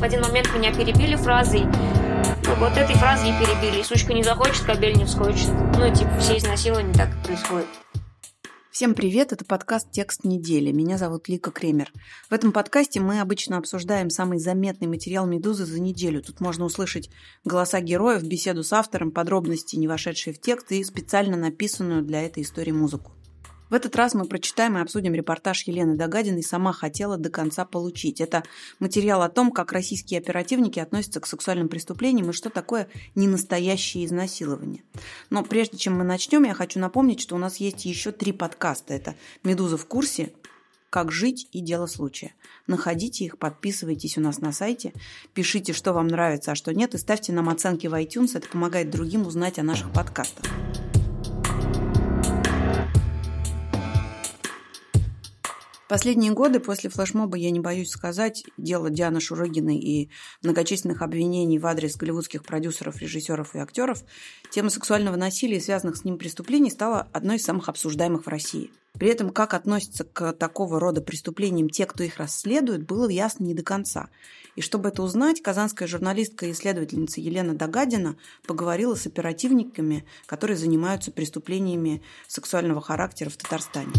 В один момент меня перебили фразой вот этой фразой и перебили. Сучка не захочет, кабель не вскочит. Ну, типа, все изнасилования так и происходят. Всем привет, это подкаст «Текст недели». Меня зовут Лика Кремер. В этом подкасте мы обычно обсуждаем самый заметный материал «Медузы» за неделю. Тут можно услышать голоса героев, беседу с автором, подробности, не вошедшие в текст и специально написанную для этой истории музыку. В этот раз мы прочитаем и обсудим репортаж Елены Догадиной «Сама хотела до конца получить». Это материал о том, как российские оперативники относятся к сексуальным преступлениям и что такое ненастоящее изнасилование. Но прежде чем мы начнем, я хочу напомнить, что у нас есть еще три подкаста. Это «Медуза в курсе», «Как жить» и «Дело случая». Находите их, подписывайтесь у нас на сайте, пишите, что вам нравится, а что нет, и ставьте нам оценки в iTunes. Это помогает другим узнать о наших подкастах. Последние годы после флешмоба, я не боюсь сказать, дело Дианы Шурыгиной и многочисленных обвинений в адрес голливудских продюсеров, режиссеров и актеров, тема сексуального насилия и связанных с ним преступлений стала одной из самых обсуждаемых в России. При этом, как относятся к такого рода преступлениям те, кто их расследует, было ясно не до конца. И чтобы это узнать, казанская журналистка и исследовательница Елена Догадина поговорила с оперативниками, которые занимаются преступлениями сексуального характера в Татарстане.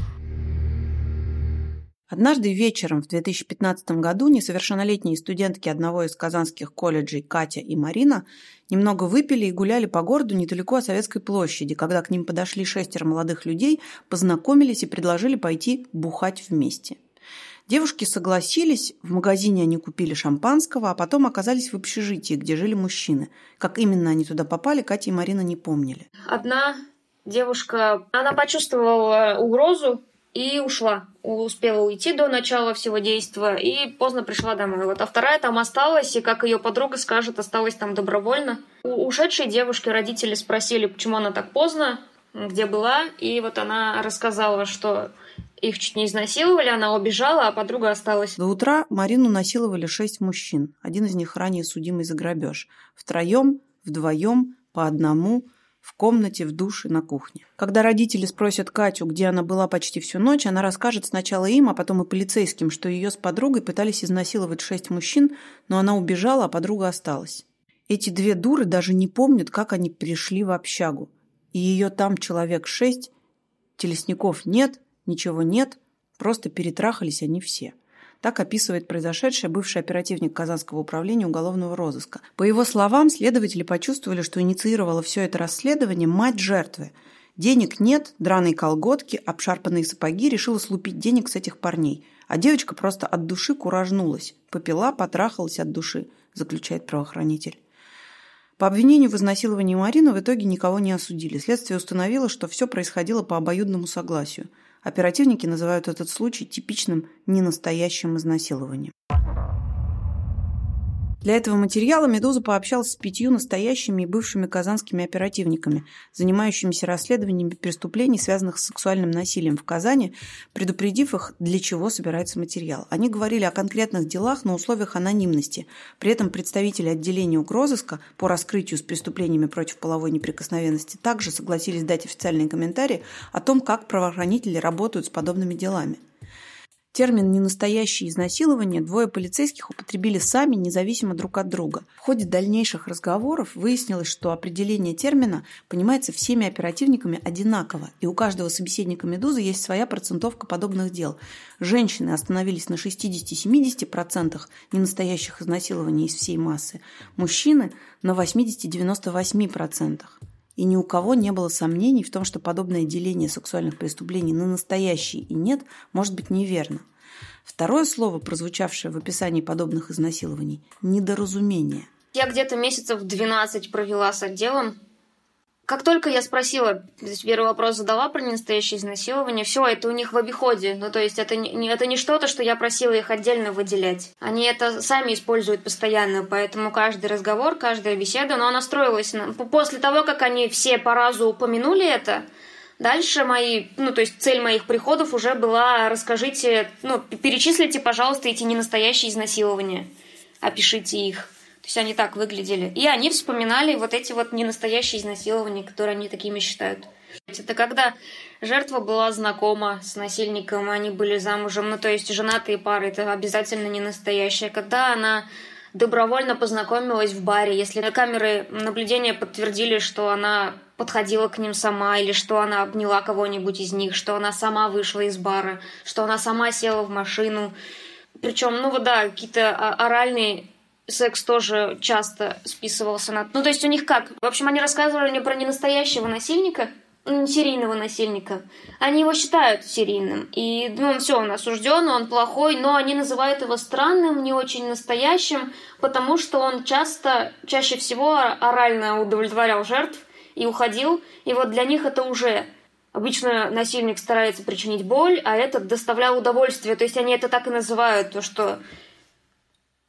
Однажды вечером в 2015 году несовершеннолетние студентки одного из казанских колледжей Катя и Марина немного выпили и гуляли по городу недалеко от Советской площади, когда к ним подошли шестеро молодых людей, познакомились и предложили пойти бухать вместе. Девушки согласились, в магазине они купили шампанского, а потом оказались в общежитии, где жили мужчины. Как именно они туда попали, Катя и Марина не помнили. Одна девушка, она почувствовала угрозу и ушла. Успела уйти до начала всего действия и поздно пришла домой. Вот, а вторая там осталась, и, как ее подруга скажет, осталась там добровольно. У ушедшей девушки родители спросили, почему она так поздно, где была, и вот она рассказала, что их чуть не изнасиловали, она убежала, а подруга осталась. До утра Марину насиловали шесть мужчин. Один из них ранее судимый за грабеж. Втроем, вдвоем, по одному – в комнате, в душе, на кухне. Когда родители спросят Катю, где она была почти всю ночь, она расскажет сначала им, а потом и полицейским, что ее с подругой пытались изнасиловать шесть мужчин, но она убежала, а подруга осталась. Эти две дуры даже не помнят, как они пришли в общагу. И ее там человек шесть, телесников нет, ничего нет, просто перетрахались они все. Так описывает произошедшее бывший оперативник Казанского управления уголовного розыска. По его словам, следователи почувствовали, что инициировала все это расследование мать жертвы. Денег нет, драные колготки, обшарпанные сапоги, решила слупить денег с этих парней. А девочка просто от души куражнулась. Попила, потрахалась от души, заключает правоохранитель. По обвинению в изнасиловании Марины в итоге никого не осудили. Следствие установило, что все происходило по обоюдному согласию – Оперативники называют этот случай типичным ненастоящим изнасилованием. Для этого материала «Медуза» пообщалась с пятью настоящими и бывшими казанскими оперативниками, занимающимися расследованиями преступлений, связанных с сексуальным насилием в Казани, предупредив их, для чего собирается материал. Они говорили о конкретных делах на условиях анонимности. При этом представители отделения угрозыска по раскрытию с преступлениями против половой неприкосновенности также согласились дать официальные комментарии о том, как правоохранители работают с подобными делами. Термин «ненастоящее изнасилование» двое полицейских употребили сами, независимо друг от друга. В ходе дальнейших разговоров выяснилось, что определение термина понимается всеми оперативниками одинаково, и у каждого собеседника «Медузы» есть своя процентовка подобных дел. Женщины остановились на 60-70% ненастоящих изнасилований из всей массы, мужчины – на 80-98%. И ни у кого не было сомнений в том, что подобное деление сексуальных преступлений на настоящие и нет может быть неверно. Второе слово, прозвучавшее в описании подобных изнасилований – недоразумение. Я где-то месяцев 12 провела с отделом как только я спросила, первый вопрос задала про ненастоящее изнасилование, все, это у них в обиходе. Ну, то есть это не, это не что-то, что я просила их отдельно выделять. Они это сами используют постоянно, поэтому каждый разговор, каждая беседа, но она строилась на... После того, как они все по разу упомянули это, Дальше мои, ну, то есть цель моих приходов уже была, расскажите, ну, перечислите, пожалуйста, эти ненастоящие изнасилования, опишите их. То есть они так выглядели. И они вспоминали вот эти вот ненастоящие изнасилования, которые они такими считают. Это когда жертва была знакома с насильником, они были замужем, ну то есть женатые пары, это обязательно не настоящее. Когда она добровольно познакомилась в баре, если камеры наблюдения подтвердили, что она подходила к ним сама, или что она обняла кого-нибудь из них, что она сама вышла из бара, что она сама села в машину. Причем, ну вот да, какие-то оральные секс тоже часто списывался на... Ну, то есть у них как? В общем, они рассказывали мне про ненастоящего насильника, ну, серийного насильника. Они его считают серийным. И, ну, все, он осужден, он плохой, но они называют его странным, не очень настоящим, потому что он часто, чаще всего орально удовлетворял жертв и уходил. И вот для них это уже Обычно насильник старается причинить боль, а этот доставлял удовольствие. То есть они это так и называют, то что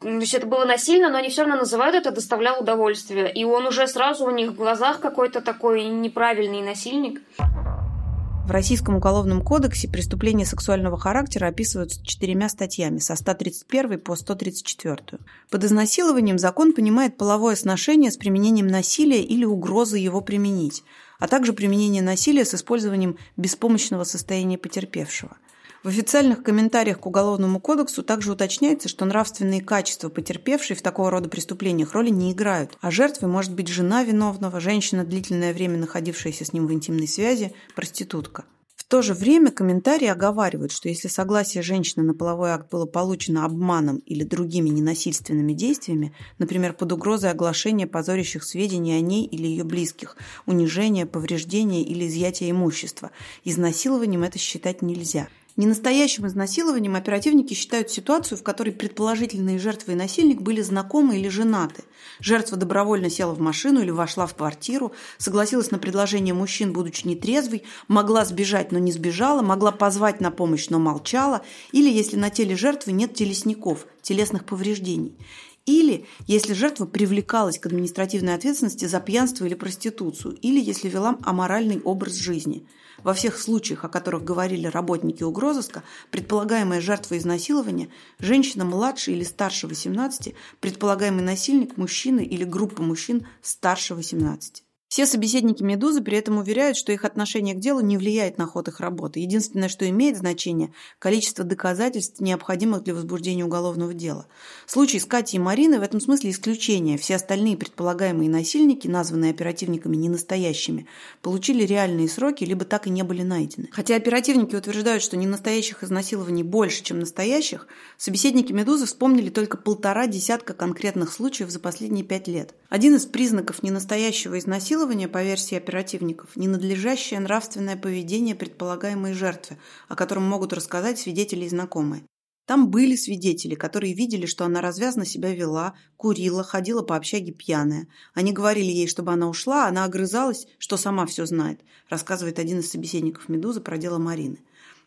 то есть это было насильно, но они все равно называют это доставлял удовольствие. И он уже сразу у них в глазах какой-то такой неправильный насильник. В Российском уголовном кодексе преступления сексуального характера описываются четырьмя статьями со 131 по 134. Под изнасилованием закон понимает половое сношение с применением насилия или угрозы его применить, а также применение насилия с использованием беспомощного состояния потерпевшего – в официальных комментариях к Уголовному кодексу также уточняется, что нравственные качества потерпевшей в такого рода преступлениях роли не играют, а жертвой может быть жена виновного, женщина, длительное время находившаяся с ним в интимной связи, проститутка. В то же время комментарии оговаривают, что если согласие женщины на половой акт было получено обманом или другими ненасильственными действиями, например, под угрозой оглашения позорящих сведений о ней или ее близких, унижения, повреждения или изъятия имущества, изнасилованием это считать нельзя – Ненастоящим изнасилованием оперативники считают ситуацию, в которой предположительные жертвы и насильник были знакомы или женаты. Жертва добровольно села в машину или вошла в квартиру, согласилась на предложение мужчин, будучи нетрезвой, могла сбежать, но не сбежала, могла позвать на помощь, но молчала, или если на теле жертвы нет телесников, телесных повреждений. Или если жертва привлекалась к административной ответственности за пьянство или проституцию, или если вела аморальный образ жизни – во всех случаях, о которых говорили работники угрозыска, предполагаемая жертва изнасилования – женщина младше или старше 18, предполагаемый насильник – мужчина или группа мужчин старше 18. Все собеседники «Медузы» при этом уверяют, что их отношение к делу не влияет на ход их работы. Единственное, что имеет значение – количество доказательств, необходимых для возбуждения уголовного дела. Случай с Катей и Мариной в этом смысле исключение. Все остальные предполагаемые насильники, названные оперативниками ненастоящими, получили реальные сроки, либо так и не были найдены. Хотя оперативники утверждают, что ненастоящих изнасилований больше, чем настоящих, собеседники «Медузы» вспомнили только полтора десятка конкретных случаев за последние пять лет. Один из признаков ненастоящего изнасилования изнасилование, по версии оперативников, ненадлежащее нравственное поведение предполагаемой жертвы, о котором могут рассказать свидетели и знакомые. Там были свидетели, которые видели, что она развязно себя вела, курила, ходила по общаге пьяная. Они говорили ей, чтобы она ушла, а она огрызалась, что сама все знает, рассказывает один из собеседников «Медузы» про дело Марины.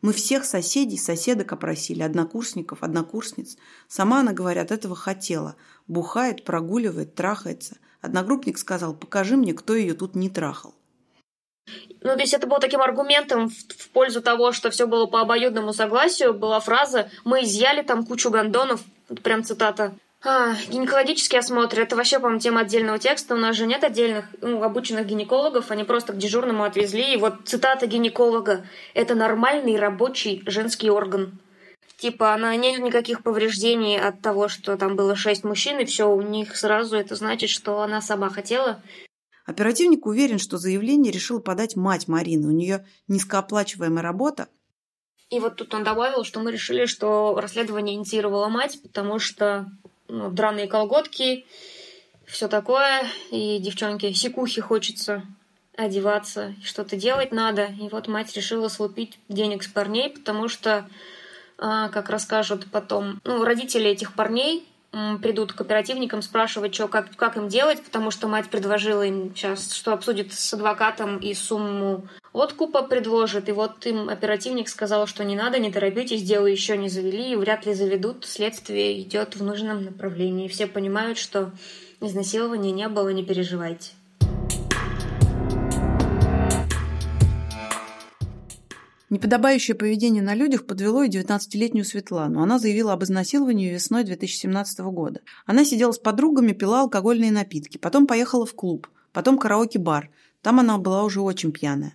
Мы всех соседей, соседок опросили, однокурсников, однокурсниц. Сама она, говорят, этого хотела. Бухает, прогуливает, трахается. Одногруппник сказал, покажи мне, кто ее тут не трахал. Ну, то есть это было таким аргументом в, в пользу того, что все было по обоюдному согласию, была фраза «Мы изъяли там кучу гондонов», вот прям цитата. А, гинекологический осмотр, это вообще, по-моему, тема отдельного текста. У нас же нет отдельных ну, обученных гинекологов, они просто к дежурному отвезли. И вот цитата гинеколога – это нормальный рабочий женский орган. Типа, она нет никаких повреждений от того, что там было шесть мужчин, и все, у них сразу это значит, что она сама хотела. Оперативник уверен, что заявление решила подать мать Марины. У нее низкооплачиваемая работа. И вот тут он добавил, что мы решили, что расследование инициировала мать, потому что ну, драные колготки, все такое, и девчонке секухи хочется одеваться, что-то делать надо. И вот мать решила слупить денег с парней, потому что как расскажут потом, ну, родители этих парней придут к оперативникам спрашивать, что, как, как им делать, потому что мать предложила им сейчас, что обсудит с адвокатом и сумму откупа предложит. И вот им оперативник сказал, что не надо, не торопитесь, дело еще не завели и вряд ли заведут. Следствие идет в нужном направлении. Все понимают, что изнасилования не было, не переживайте. Неподобающее поведение на людях подвело и 19-летнюю Светлану. Она заявила об изнасиловании весной 2017 года. Она сидела с подругами, пила алкогольные напитки, потом поехала в клуб, потом караоке-бар. Там она была уже очень пьяная.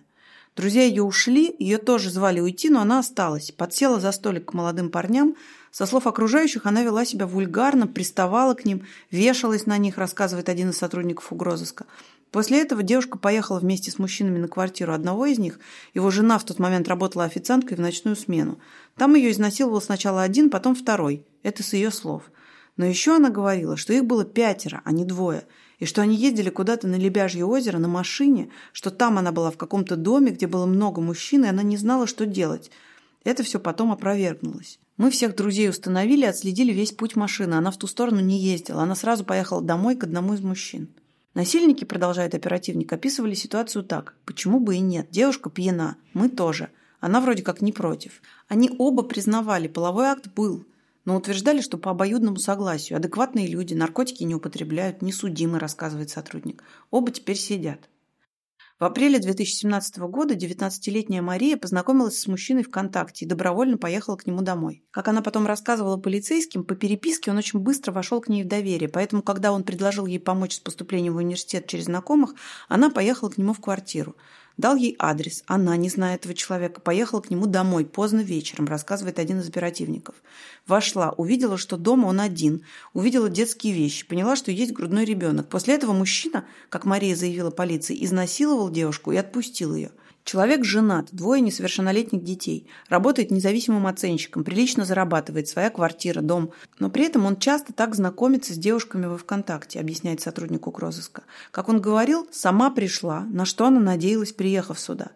Друзья ее ушли, ее тоже звали уйти, но она осталась. Подсела за столик к молодым парням, Со слов окружающих, она вела себя вульгарно, приставала к ним, вешалась на них, рассказывает один из сотрудников угрозыска. После этого девушка поехала вместе с мужчинами на квартиру одного из них. Его жена в тот момент работала официанткой в ночную смену. Там ее изнасиловал сначала один, потом второй. Это с ее слов. Но еще она говорила, что их было пятеро, а не двое. И что они ездили куда-то на Лебяжье озеро на машине, что там она была в каком-то доме, где было много мужчин, и она не знала, что делать. Это все потом опровергнулось. Мы всех друзей установили и отследили весь путь машины. Она в ту сторону не ездила. Она сразу поехала домой к одному из мужчин. Насильники, продолжает оперативник, описывали ситуацию так. Почему бы и нет? Девушка пьяна. Мы тоже. Она вроде как не против. Они оба признавали, половой акт был, но утверждали, что по обоюдному согласию. Адекватные люди, наркотики не употребляют, не судимы, рассказывает сотрудник. Оба теперь сидят. В апреле 2017 года 19-летняя Мария познакомилась с мужчиной ВКонтакте и добровольно поехала к нему домой. Как она потом рассказывала полицейским, по переписке он очень быстро вошел к ней в доверие, поэтому, когда он предложил ей помочь с поступлением в университет через знакомых, она поехала к нему в квартиру. Дал ей адрес. Она, не зная этого человека, поехала к нему домой поздно вечером, рассказывает один из оперативников. Вошла, увидела, что дома он один, увидела детские вещи, поняла, что есть грудной ребенок. После этого мужчина, как Мария заявила полиции, изнасиловал девушку и отпустил ее. Человек женат, двое несовершеннолетних детей, работает независимым оценщиком, прилично зарабатывает, своя квартира, дом. Но при этом он часто так знакомится с девушками во ВКонтакте, объясняет сотрудник укрозыска. Как он говорил, сама пришла, на что она надеялась, приехав сюда.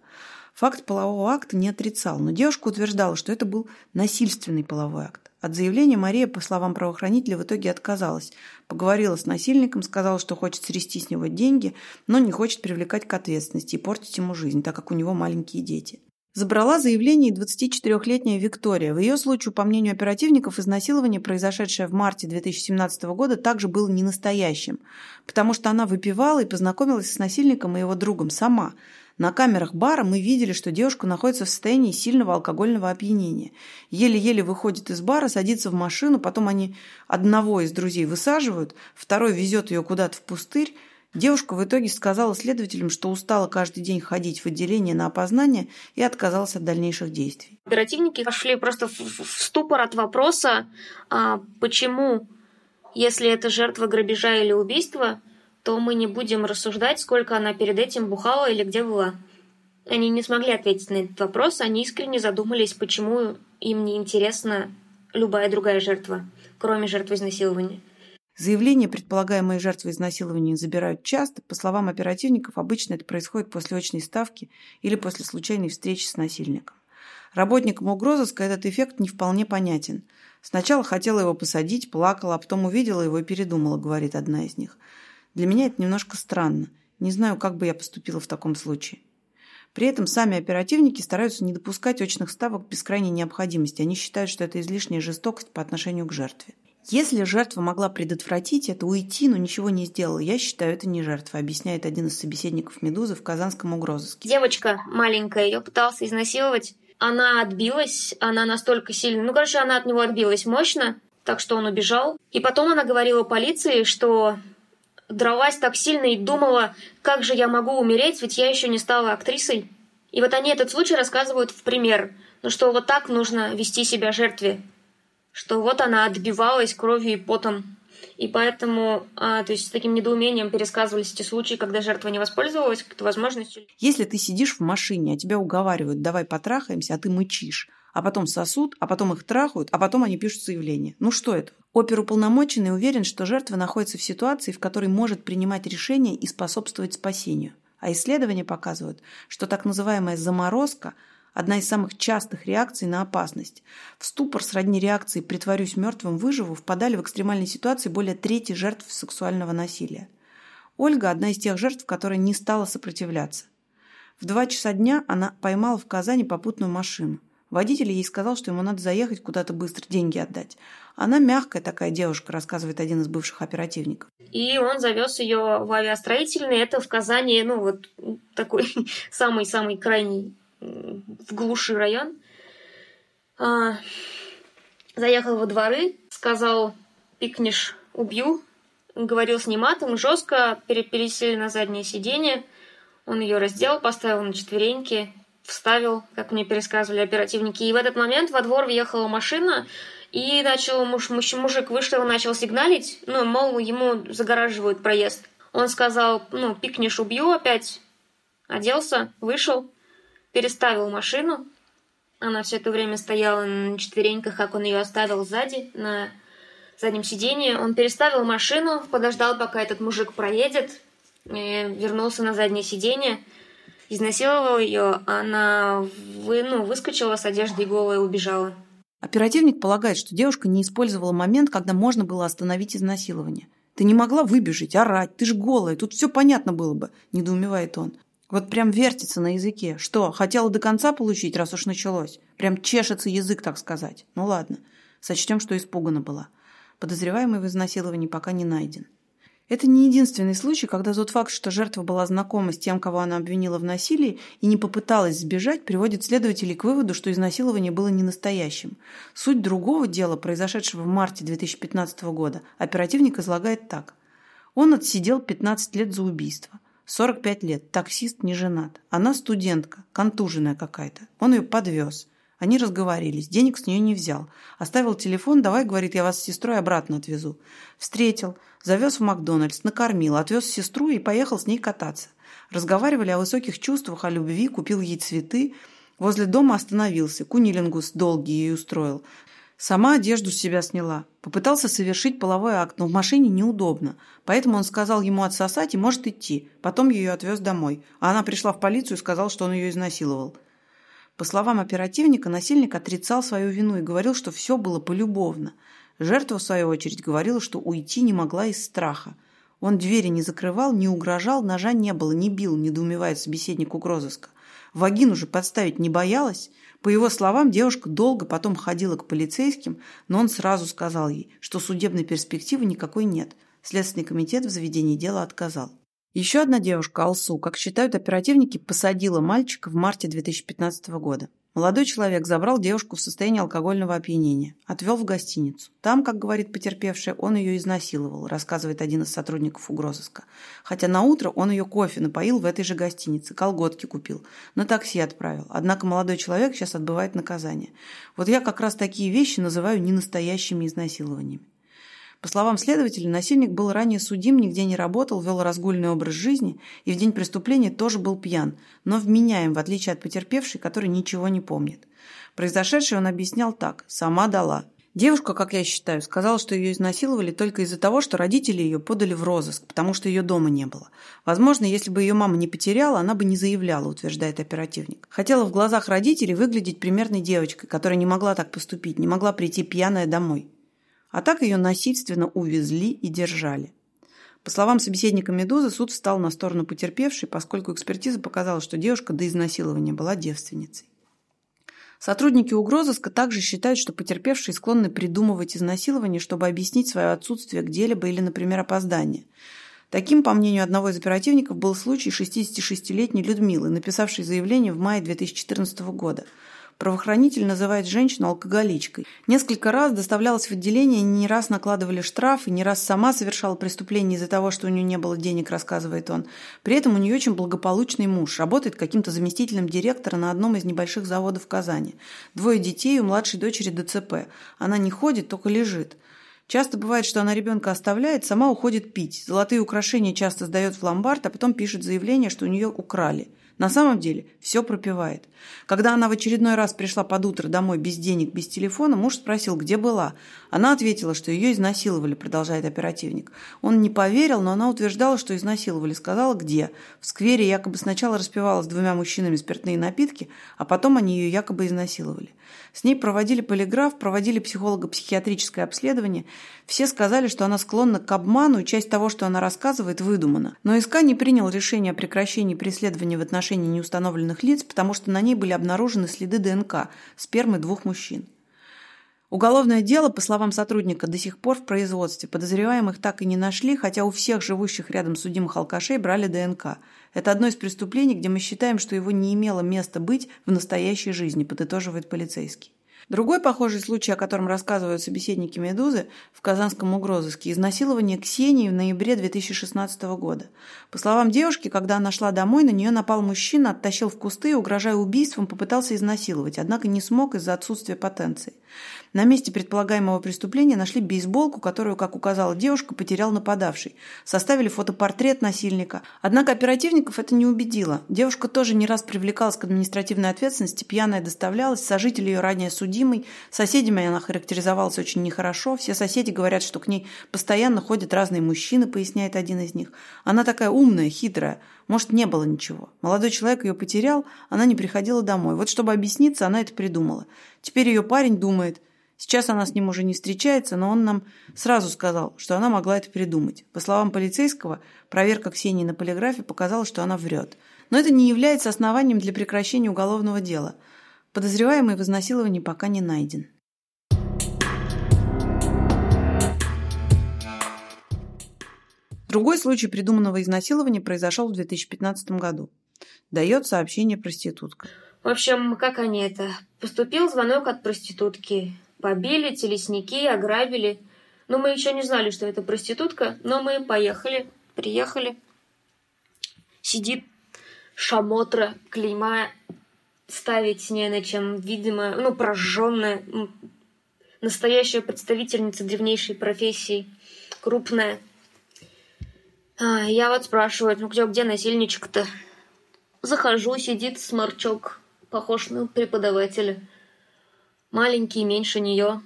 Факт полового акта не отрицал, но девушка утверждала, что это был насильственный половой акт. От заявления Мария, по словам правоохранителя, в итоге отказалась. Поговорила с насильником, сказала, что хочет срести с него деньги, но не хочет привлекать к ответственности и портить ему жизнь, так как у него маленькие дети. Забрала заявление и 24-летняя Виктория. В ее случае, по мнению оперативников, изнасилование, произошедшее в марте 2017 года, также было ненастоящим, потому что она выпивала и познакомилась с насильником и его другом сама – на камерах бара мы видели, что девушка находится в состоянии сильного алкогольного опьянения. Еле-еле выходит из бара, садится в машину, потом они одного из друзей высаживают, второй везет ее куда-то в пустырь. Девушка в итоге сказала следователям, что устала каждый день ходить в отделение на опознание и отказалась от дальнейших действий. Оперативники пошли просто в ступор от вопроса, а почему, если это жертва грабежа или убийства, то мы не будем рассуждать, сколько она перед этим бухала или где была. Они не смогли ответить на этот вопрос, они искренне задумались, почему им не интересна любая другая жертва, кроме жертвы изнасилования. Заявление предполагаемой жертвы изнасилования забирают часто. По словам оперативников, обычно это происходит после очной ставки или после случайной встречи с насильником. Работникам угрозыска этот эффект не вполне понятен. Сначала хотела его посадить, плакала, а потом увидела его и передумала, говорит одна из них. Для меня это немножко странно. Не знаю, как бы я поступила в таком случае. При этом сами оперативники стараются не допускать очных ставок без крайней необходимости. Они считают, что это излишняя жестокость по отношению к жертве. Если жертва могла предотвратить это, уйти, но ничего не сделала, я считаю, это не жертва, объясняет один из собеседников «Медузы» в казанском угрозыске. Девочка маленькая, ее пытался изнасиловать. Она отбилась, она настолько сильно... Ну, короче, она от него отбилась мощно, так что он убежал. И потом она говорила полиции, что дралась так сильно и думала, как же я могу умереть, ведь я еще не стала актрисой. И вот они этот случай рассказывают в пример, ну что вот так нужно вести себя жертве, что вот она отбивалась кровью и потом. И поэтому, а, то есть с таким недоумением пересказывались эти случаи, когда жертва не воспользовалась какой-то возможностью. Если ты сидишь в машине, а тебя уговаривают, давай потрахаемся, а ты мычишь, а потом сосут, а потом их трахают, а потом они пишут заявление. Ну что это? Оперуполномоченный уверен, что жертва находится в ситуации, в которой может принимать решения и способствовать спасению. А исследования показывают, что так называемая заморозка – одна из самых частых реакций на опасность. В ступор сродни реакции «притворюсь мертвым, выживу» впадали в экстремальной ситуации более трети жертв сексуального насилия. Ольга – одна из тех жертв, которая не стала сопротивляться. В два часа дня она поймала в Казани попутную машину. Водитель ей сказал, что ему надо заехать куда-то быстро, деньги отдать. Она мягкая такая девушка, рассказывает один из бывших оперативников. И он завез ее в авиастроительный. Это в Казани, ну, вот такой самый-самый крайний в глуши район. А, заехал во дворы, сказал, пикнешь, убью. Говорил с ней матом, жестко пересели на заднее сиденье. Он ее раздел, поставил на четвереньки, вставил, как мне пересказывали оперативники. И в этот момент во двор въехала машина, И начал муж, муж, мужик вышел и начал сигналить, ну, мол, ему загораживают проезд. Он сказал, ну, пикнешь, убью опять. Оделся, вышел, переставил машину. Она все это время стояла на четвереньках, как он ее оставил сзади, на заднем сиденье. Он переставил машину, подождал, пока этот мужик проедет, вернулся на заднее сиденье, изнасиловал ее, она вы, ну, выскочила с одеждой голой и убежала. Оперативник полагает, что девушка не использовала момент, когда можно было остановить изнасилование. Ты не могла выбежать, орать, ты ж голая, тут все понятно было бы, недоумевает он. Вот прям вертится на языке. Что, хотела до конца получить, раз уж началось? Прям чешется язык, так сказать. Ну ладно, сочтем, что испугана была. Подозреваемый в изнасиловании пока не найден. Это не единственный случай, когда тот факт, что жертва была знакома с тем, кого она обвинила в насилии, и не попыталась сбежать, приводит следователей к выводу, что изнасилование было не настоящим. Суть другого дела, произошедшего в марте 2015 года, оперативник излагает так. Он отсидел 15 лет за убийство. 45 лет, таксист, не женат. Она студентка, контуженная какая-то. Он ее подвез. Они разговорились, денег с нее не взял. Оставил телефон, давай, говорит, я вас с сестрой обратно отвезу. Встретил, завез в Макдональдс, накормил, отвез сестру и поехал с ней кататься. Разговаривали о высоких чувствах, о любви, купил ей цветы. Возле дома остановился, кунилингус долгий ей устроил. Сама одежду с себя сняла. Попытался совершить половой акт, но в машине неудобно. Поэтому он сказал ему отсосать и может идти. Потом ее отвез домой. А она пришла в полицию и сказала, что он ее изнасиловал. По словам оперативника, насильник отрицал свою вину и говорил, что все было полюбовно. Жертва, в свою очередь, говорила, что уйти не могла из страха. Он двери не закрывал, не угрожал, ножа не было, не бил, недоумевает собеседник угрозыска. Вагину же подставить не боялась. По его словам, девушка долго потом ходила к полицейским, но он сразу сказал ей, что судебной перспективы никакой нет. Следственный комитет в заведении дела отказал. Еще одна девушка, Алсу, как считают оперативники, посадила мальчика в марте 2015 года. Молодой человек забрал девушку в состоянии алкогольного опьянения, отвел в гостиницу. Там, как говорит потерпевшая, он ее изнасиловал, рассказывает один из сотрудников угрозыска. Хотя на утро он ее кофе напоил в этой же гостинице, колготки купил, на такси отправил. Однако молодой человек сейчас отбывает наказание. Вот я как раз такие вещи называю ненастоящими изнасилованиями. По словам следователя, насильник был ранее судим, нигде не работал, вел разгульный образ жизни и в день преступления тоже был пьян, но вменяем, в отличие от потерпевшей, который ничего не помнит. Произошедшее он объяснял так «сама дала». Девушка, как я считаю, сказала, что ее изнасиловали только из-за того, что родители ее подали в розыск, потому что ее дома не было. Возможно, если бы ее мама не потеряла, она бы не заявляла, утверждает оперативник. Хотела в глазах родителей выглядеть примерной девочкой, которая не могла так поступить, не могла прийти пьяная домой. А так ее насильственно увезли и держали. По словам собеседника «Медузы», суд встал на сторону потерпевшей, поскольку экспертиза показала, что девушка до изнасилования была девственницей. Сотрудники угрозыска также считают, что потерпевшие склонны придумывать изнасилование, чтобы объяснить свое отсутствие где-либо или, например, опоздание. Таким, по мнению одного из оперативников, был случай 66-летней Людмилы, написавшей заявление в мае 2014 года – Правоохранитель называет женщину алкоголичкой. Несколько раз доставлялась в отделение, не раз накладывали штрафы, не раз сама совершала преступление из-за того, что у нее не было денег, рассказывает он. При этом у нее очень благополучный муж, работает каким-то заместителем директора на одном из небольших заводов в Казани. Двое детей, у младшей дочери ДЦП. Она не ходит, только лежит. Часто бывает, что она ребенка оставляет, сама уходит пить. Золотые украшения часто сдает в ломбард, а потом пишет заявление, что у нее украли. На самом деле все пропивает. Когда она в очередной раз пришла под утро домой без денег, без телефона, муж спросил, где была. Она ответила, что ее изнасиловали, продолжает оперативник. Он не поверил, но она утверждала, что изнасиловали, сказала, где. В сквере якобы сначала распивала с двумя мужчинами спиртные напитки, а потом они ее якобы изнасиловали. С ней проводили полиграф, проводили психолого-психиатрическое обследование. Все сказали, что она склонна к обману, и часть того, что она рассказывает, выдумана. Но СК не принял решение о прекращении преследования в отношении неустановленных лиц, потому что на ней были обнаружены следы ДНК спермы двух мужчин. Уголовное дело, по словам сотрудника, до сих пор в производстве. Подозреваемых так и не нашли, хотя у всех живущих рядом судимых алкашей брали ДНК. Это одно из преступлений, где мы считаем, что его не имело места быть в настоящей жизни, подытоживает полицейский. Другой похожий случай, о котором рассказывают собеседники «Медузы» в казанском угрозыске – изнасилование Ксении в ноябре 2016 года. По словам девушки, когда она шла домой, на нее напал мужчина, оттащил в кусты и, угрожая убийством, попытался изнасиловать, однако не смог из-за отсутствия потенции. На месте предполагаемого преступления нашли бейсболку, которую, как указала девушка, потерял нападавший. Составили фотопортрет насильника. Однако оперативников это не убедило. Девушка тоже не раз привлекалась к административной ответственности, пьяная доставлялась, сожитель ее ранее судимый, соседями она характеризовалась очень нехорошо, все соседи говорят, что к ней постоянно ходят разные мужчины, поясняет один из них. Она такая умная, хитрая. Может, не было ничего. Молодой человек ее потерял, она не приходила домой. Вот чтобы объясниться, она это придумала. Теперь ее парень думает, сейчас она с ним уже не встречается, но он нам сразу сказал, что она могла это придумать. По словам полицейского, проверка Ксении на полиграфе показала, что она врет. Но это не является основанием для прекращения уголовного дела. Подозреваемый в изнасиловании пока не найден. Другой случай придуманного изнасилования произошел в 2015 году. Дает сообщение проститутка. В общем, как они это? Поступил звонок от проститутки. Побили, телесники, ограбили. Но мы еще не знали, что это проститутка, но мы поехали, приехали. Сидит шамотра, клейма ставить не на чем, видимо, ну, прожженная, настоящая представительница древнейшей профессии, крупная, а, я вот спрашиваю, ну где, где насильничек-то? Захожу, сидит сморчок, похож на преподавателя. Маленький, меньше нее.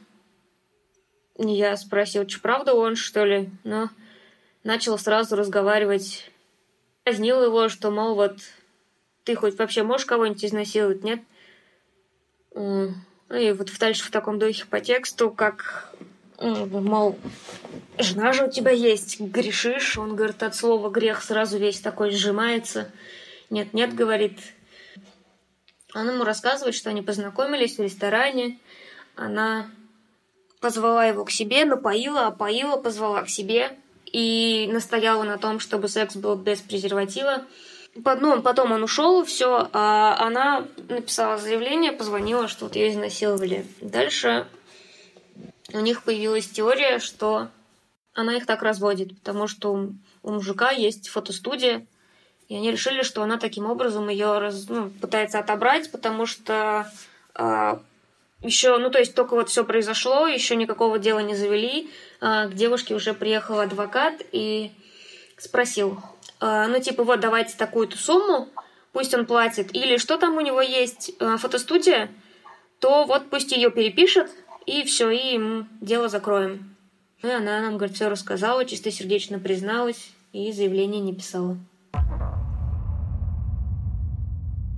Я спросил, что правда он, что ли? Но начал сразу разговаривать. Казнил его, что, мол, вот, ты хоть вообще можешь кого-нибудь изнасиловать, нет? Ну и вот дальше в таком духе по тексту, как мол, жена же у тебя есть, грешишь. Он говорит, от слова грех сразу весь такой сжимается. Нет, нет, говорит. Она ему рассказывает, что они познакомились в ресторане. Она позвала его к себе, напоила, опоила, позвала к себе и настояла на том, чтобы секс был без презерватива. Ну, потом он ушел, все, а она написала заявление, позвонила, что вот ее изнасиловали. Дальше у них появилась теория, что она их так разводит, потому что у мужика есть фотостудия, и они решили, что она таким образом ее раз, ну, пытается отобрать, потому что э, а, еще, ну то есть только вот все произошло, еще никакого дела не завели, э, к девушке уже приехал адвокат и спросил, э, ну типа вот давайте такую-то сумму, пусть он платит, или что там у него есть э, фотостудия, то вот пусть ее перепишет, и все, и дело закроем. Ну и она нам, говорит, все рассказала, чистосердечно призналась и заявление не писала.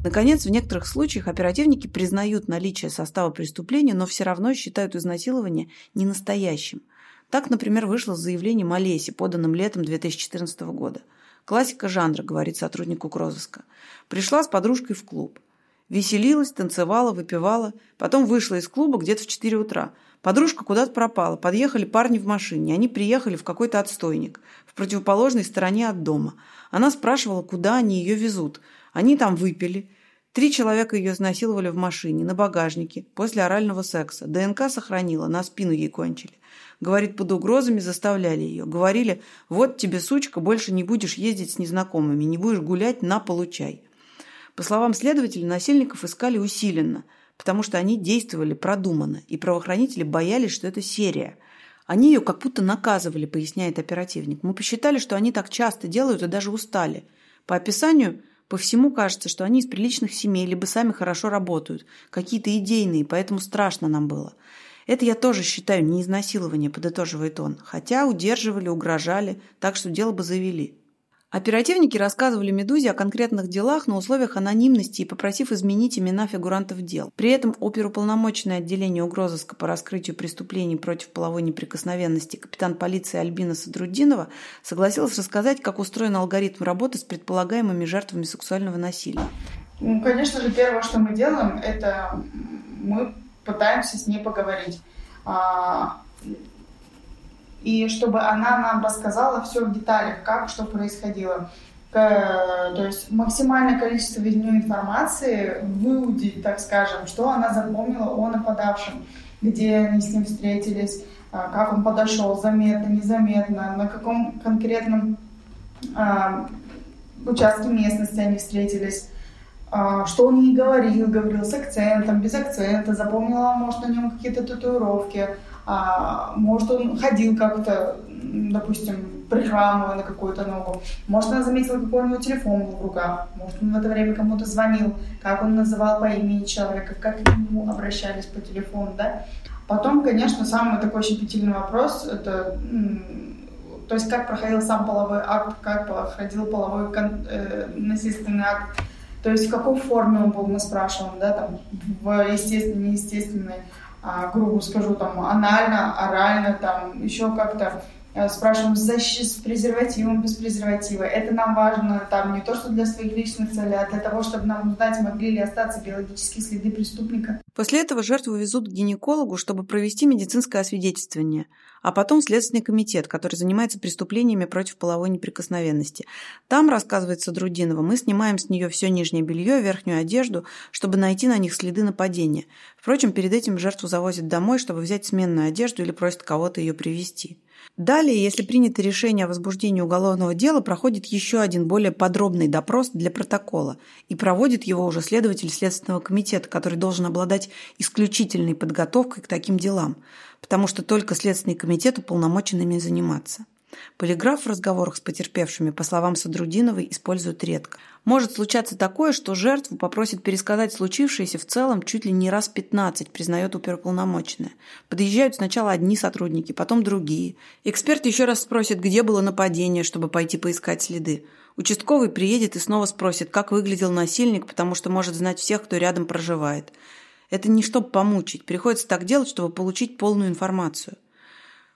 Наконец, в некоторых случаях оперативники признают наличие состава преступления, но все равно считают изнасилование ненастоящим. Так, например, вышло заявление Олесе, поданным летом 2014 года. Классика жанра, говорит сотрудник укрозыска. Пришла с подружкой в клуб – Веселилась, танцевала, выпивала. Потом вышла из клуба где-то в 4 утра. Подружка куда-то пропала. Подъехали парни в машине. Они приехали в какой-то отстойник в противоположной стороне от дома. Она спрашивала, куда они ее везут. Они там выпили. Три человека ее изнасиловали в машине, на багажнике, после орального секса. ДНК сохранила, на спину ей кончили. Говорит, под угрозами заставляли ее. Говорили, вот тебе, сучка, больше не будешь ездить с незнакомыми, не будешь гулять на получай. По словам следователя, насильников искали усиленно, потому что они действовали продуманно, и правоохранители боялись, что это серия. Они ее как будто наказывали, поясняет оперативник. Мы посчитали, что они так часто делают и даже устали. По описанию, по всему кажется, что они из приличных семей, либо сами хорошо работают, какие-то идейные, поэтому страшно нам было. Это я тоже считаю не изнасилование, подытоживает он. Хотя удерживали, угрожали, так что дело бы завели. Оперативники рассказывали «Медузе» о конкретных делах на условиях анонимности и попросив изменить имена фигурантов дел. При этом оперуполномоченное отделение угрозыска по раскрытию преступлений против половой неприкосновенности капитан полиции Альбина Садрудинова согласилась рассказать, как устроен алгоритм работы с предполагаемыми жертвами сексуального насилия. Ну, конечно же, первое, что мы делаем, это мы пытаемся с ней поговорить а, и чтобы она нам рассказала все в деталях, как что происходило. То есть максимальное количество из информации выудить, так скажем, что она запомнила о нападавшем, где они с ним встретились, а, как он подошел, заметно, незаметно, на каком конкретном а, участке местности они встретились, а, что он ей говорил, говорил с акцентом, без акцента, запомнила, может, на нем какие-то татуировки, а, может, он ходил как-то, допустим, прихрамывая на какую-то ногу, может, она заметила, какой у него телефон был в руках, может, он в это время кому-то звонил, как он называл по имени человека, как к нему обращались по телефону, да. Потом, конечно, самый такой щепетильный вопрос, это то есть как проходил сам половой акт, как проходил половой э, насильственный акт, то есть в какой форме он был, мы спрашиваем, да, там, в естественной, неестественной, грубо скажу, там, анально, орально, там, еще как-то спрашиваем с, презервативом, без презерватива. Это нам важно там не то, что для своих личных целей, а для того, чтобы нам узнать, могли ли остаться биологические следы преступника. После этого жертву везут к гинекологу, чтобы провести медицинское освидетельствование, а потом Следственный комитет, который занимается преступлениями против половой неприкосновенности. Там, рассказывает Садрудинова, мы снимаем с нее все нижнее белье, верхнюю одежду, чтобы найти на них следы нападения. Впрочем, перед этим жертву завозят домой, чтобы взять сменную одежду или просят кого-то ее привезти. Далее, если принято решение о возбуждении уголовного дела, проходит еще один более подробный допрос для протокола, и проводит его уже следователь Следственного комитета, который должен обладать исключительной подготовкой к таким делам, потому что только Следственный комитет уполномочен ими заниматься. Полиграф в разговорах с потерпевшими, по словам Садрудиновой, используют редко. Может случаться такое, что жертву попросит пересказать случившееся в целом чуть ли не раз 15, признает оперуполномоченная. Подъезжают сначала одни сотрудники, потом другие. Эксперт еще раз спросит, где было нападение, чтобы пойти поискать следы. Участковый приедет и снова спросит, как выглядел насильник, потому что может знать всех, кто рядом проживает. Это не чтобы помучить, приходится так делать, чтобы получить полную информацию.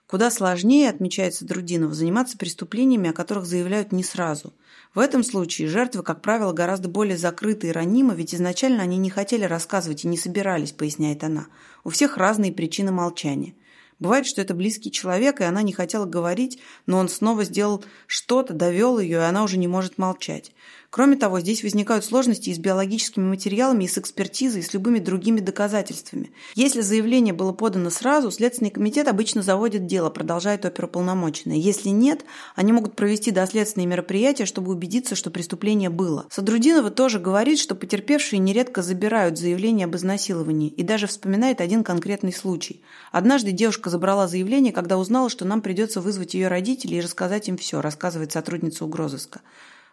Куда сложнее, отмечается Друдинов, заниматься преступлениями, о которых заявляют не сразу. В этом случае жертвы, как правило, гораздо более закрыты и ранимы, ведь изначально они не хотели рассказывать и не собирались, поясняет она. У всех разные причины молчания. Бывает, что это близкий человек, и она не хотела говорить, но он снова сделал что-то, довел ее, и она уже не может молчать. Кроме того, здесь возникают сложности и с биологическими материалами, и с экспертизой, и с любыми другими доказательствами. Если заявление было подано сразу, Следственный комитет обычно заводит дело, продолжает оперуполномоченная. Если нет, они могут провести доследственные мероприятия, чтобы убедиться, что преступление было. Садрудинова тоже говорит, что потерпевшие нередко забирают заявление об изнасиловании и даже вспоминает один конкретный случай. Однажды девушка забрала заявление, когда узнала, что нам придется вызвать ее родителей и рассказать им все, рассказывает сотрудница угрозыска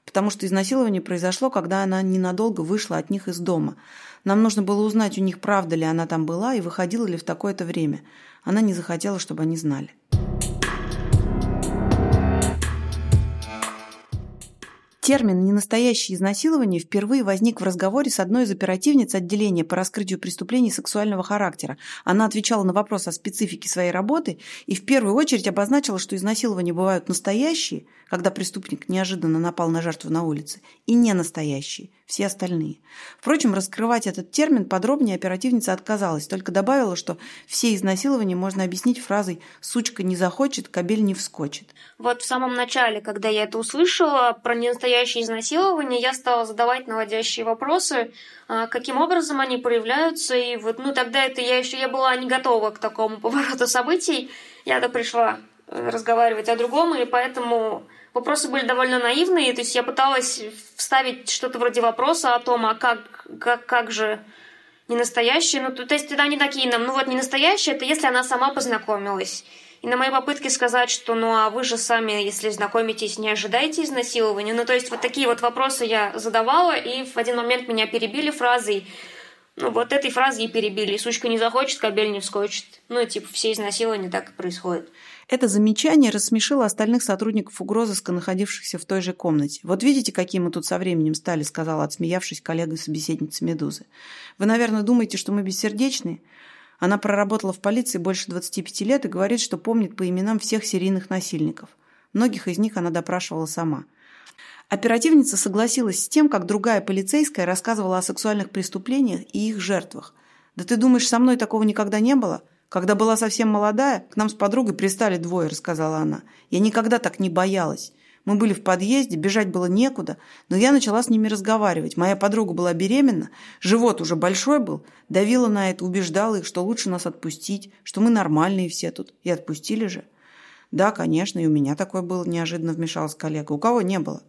потому что изнасилование произошло, когда она ненадолго вышла от них из дома. Нам нужно было узнать у них, правда ли она там была и выходила ли в такое-то время. Она не захотела, чтобы они знали. Термин «ненастоящее изнасилование» впервые возник в разговоре с одной из оперативниц отделения по раскрытию преступлений сексуального характера. Она отвечала на вопрос о специфике своей работы и в первую очередь обозначила, что изнасилования бывают настоящие, когда преступник неожиданно напал на жертву на улице, и не настоящие, все остальные. Впрочем, раскрывать этот термин подробнее оперативница отказалась, только добавила, что все изнасилования можно объяснить фразой «сучка не захочет, кабель не вскочит». Вот в самом начале, когда я это услышала про ненастоящее изнасилование, я стала задавать наводящие вопросы, а, каким образом они проявляются, и вот, ну, тогда это я еще, я была не готова к такому повороту событий, я-то пришла э, разговаривать о другом, и поэтому вопросы были довольно наивные, то есть я пыталась вставить что-то вроде вопроса о том, а как, как, как же не настоящие, ну, то, то есть они такие нам, ну вот не настоящие, это если она сама познакомилась. И на мои попытки сказать, что ну а вы же сами, если знакомитесь, не ожидаете изнасилования. Ну то есть вот такие вот вопросы я задавала, и в один момент меня перебили фразой, ну вот этой фразой и перебили. Сучка не захочет, кабель не вскочит. Ну типа все изнасилования так и происходят. Это замечание рассмешило остальных сотрудников угрозыска, находившихся в той же комнате. «Вот видите, какие мы тут со временем стали», — сказала, отсмеявшись коллега-собеседница Медузы. «Вы, наверное, думаете, что мы бессердечные?» Она проработала в полиции больше 25 лет и говорит, что помнит по именам всех серийных насильников. Многих из них она допрашивала сама. Оперативница согласилась с тем, как другая полицейская рассказывала о сексуальных преступлениях и их жертвах. «Да ты думаешь, со мной такого никогда не было?» Когда была совсем молодая, к нам с подругой пристали двое, рассказала она. Я никогда так не боялась. Мы были в подъезде, бежать было некуда, но я начала с ними разговаривать. Моя подруга была беременна, живот уже большой был, давила на это, убеждала их, что лучше нас отпустить, что мы нормальные все тут. И отпустили же. Да, конечно, и у меня такое было, неожиданно вмешалась коллега. У кого не было?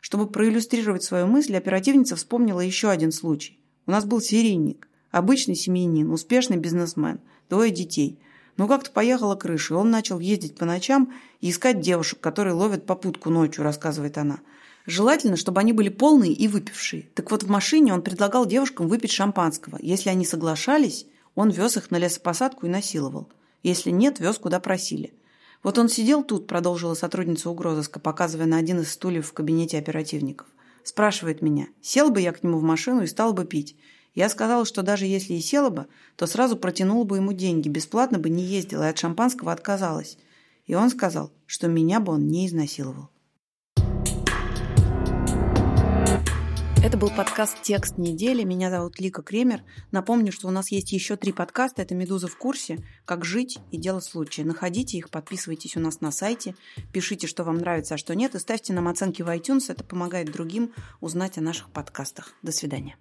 Чтобы проиллюстрировать свою мысль, оперативница вспомнила еще один случай. У нас был серийник, обычный семьянин, успешный бизнесмен, двое детей. Но как-то поехала крыша, и он начал ездить по ночам и искать девушек, которые ловят попутку ночью, рассказывает она. Желательно, чтобы они были полные и выпившие. Так вот, в машине он предлагал девушкам выпить шампанского. Если они соглашались, он вез их на лесопосадку и насиловал. Если нет, вез куда просили. Вот он сидел тут, продолжила сотрудница угрозыска, показывая на один из стульев в кабинете оперативников. Спрашивает меня, сел бы я к нему в машину и стал бы пить. Я сказала, что даже если и села бы, то сразу протянула бы ему деньги, бесплатно бы не ездила и от шампанского отказалась. И он сказал, что меня бы он не изнасиловал. Это был подкаст «Текст недели». Меня зовут Лика Кремер. Напомню, что у нас есть еще три подкаста. Это «Медуза в курсе», «Как жить» и «Дело случая». Находите их, подписывайтесь у нас на сайте, пишите, что вам нравится, а что нет, и ставьте нам оценки в iTunes. Это помогает другим узнать о наших подкастах. До свидания.